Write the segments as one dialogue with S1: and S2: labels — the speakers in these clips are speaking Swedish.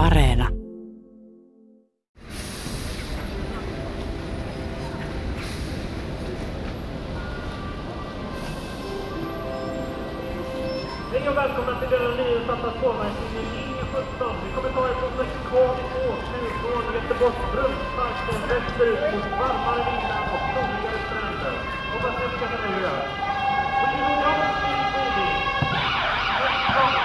S1: Areena.
S2: Hej och välkomna till denna nyinsatta spårvagnslinje linje 17. Vi kommer ta er från Mexikan i årstur från Göteborgs Brunnsparken västerut mot varmare vindar och soligare stränder. Hoppas ni uppskattar nöjet. We don't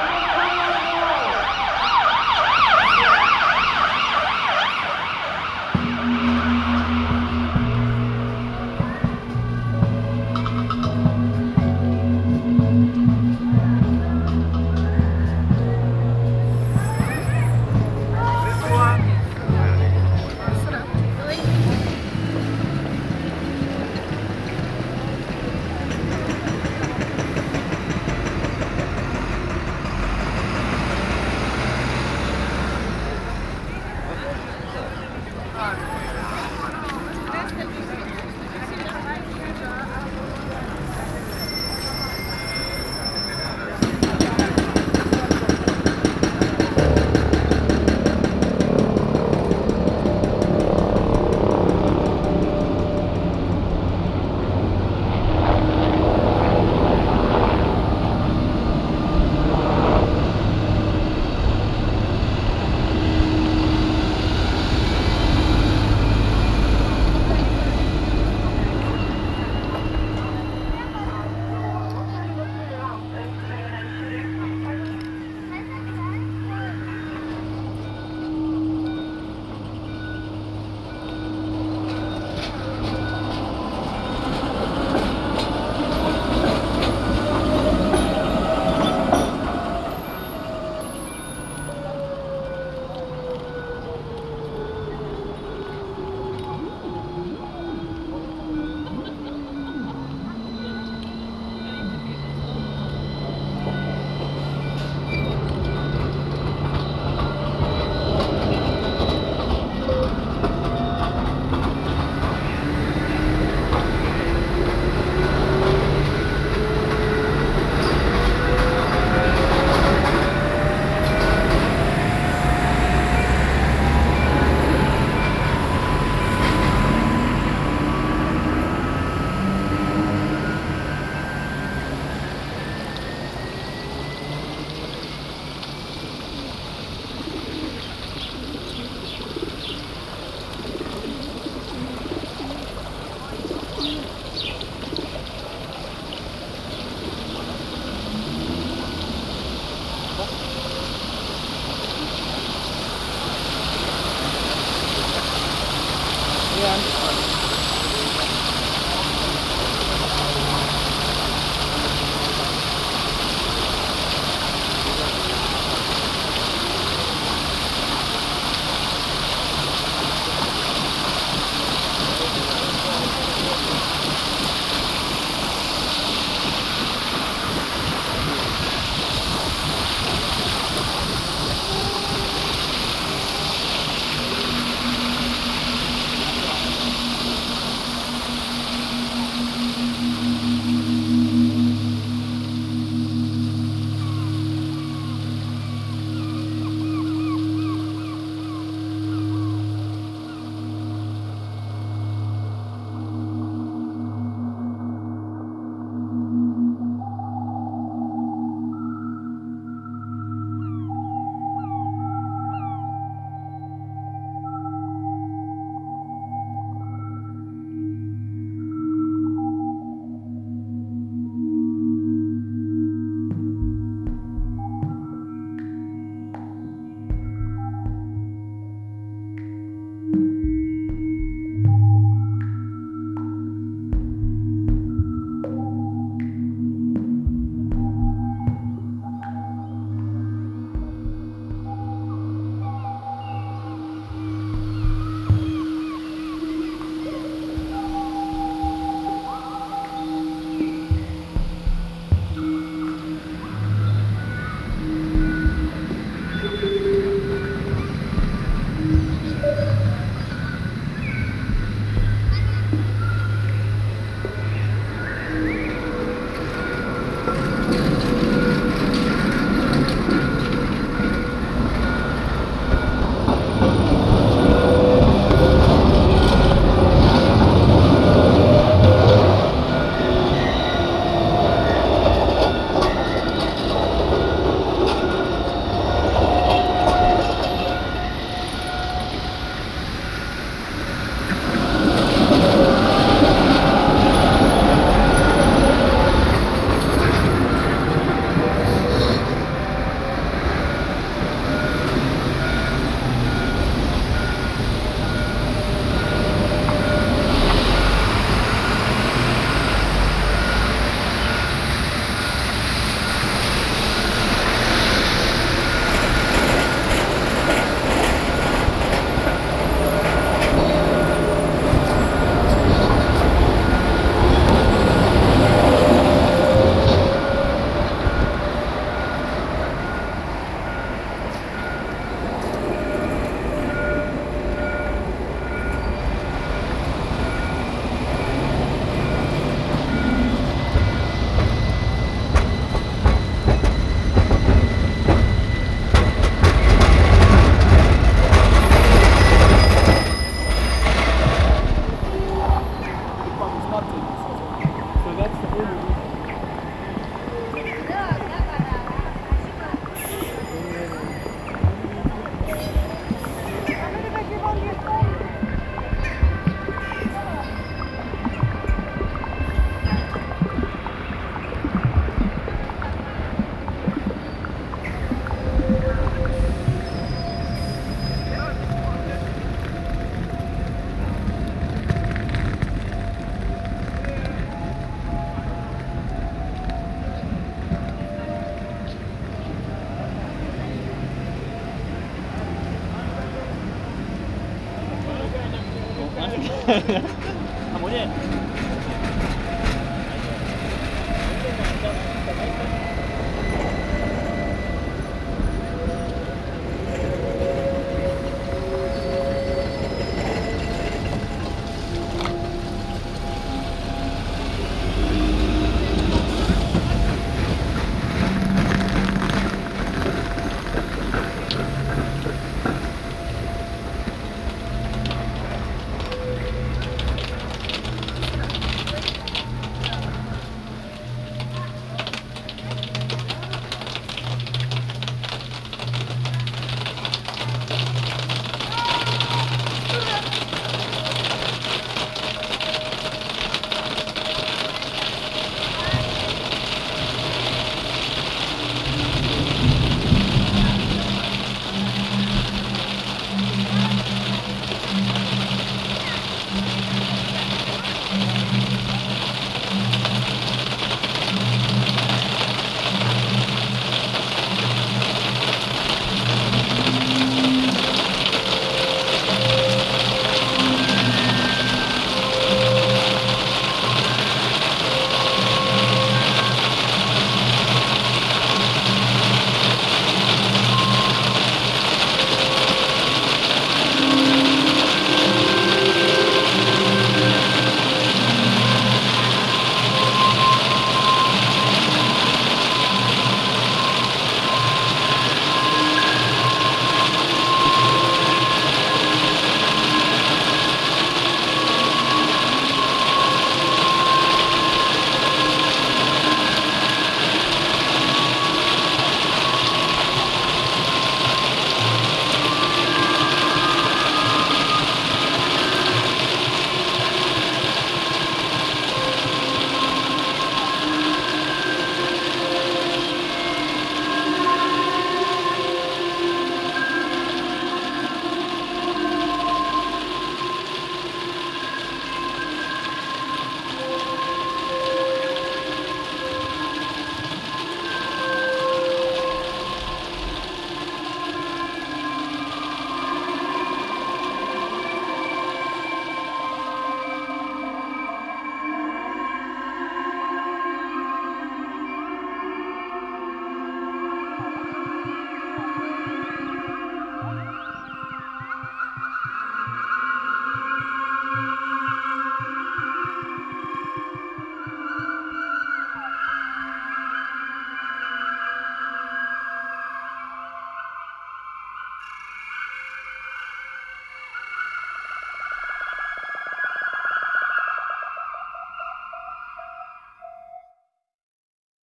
S1: もうね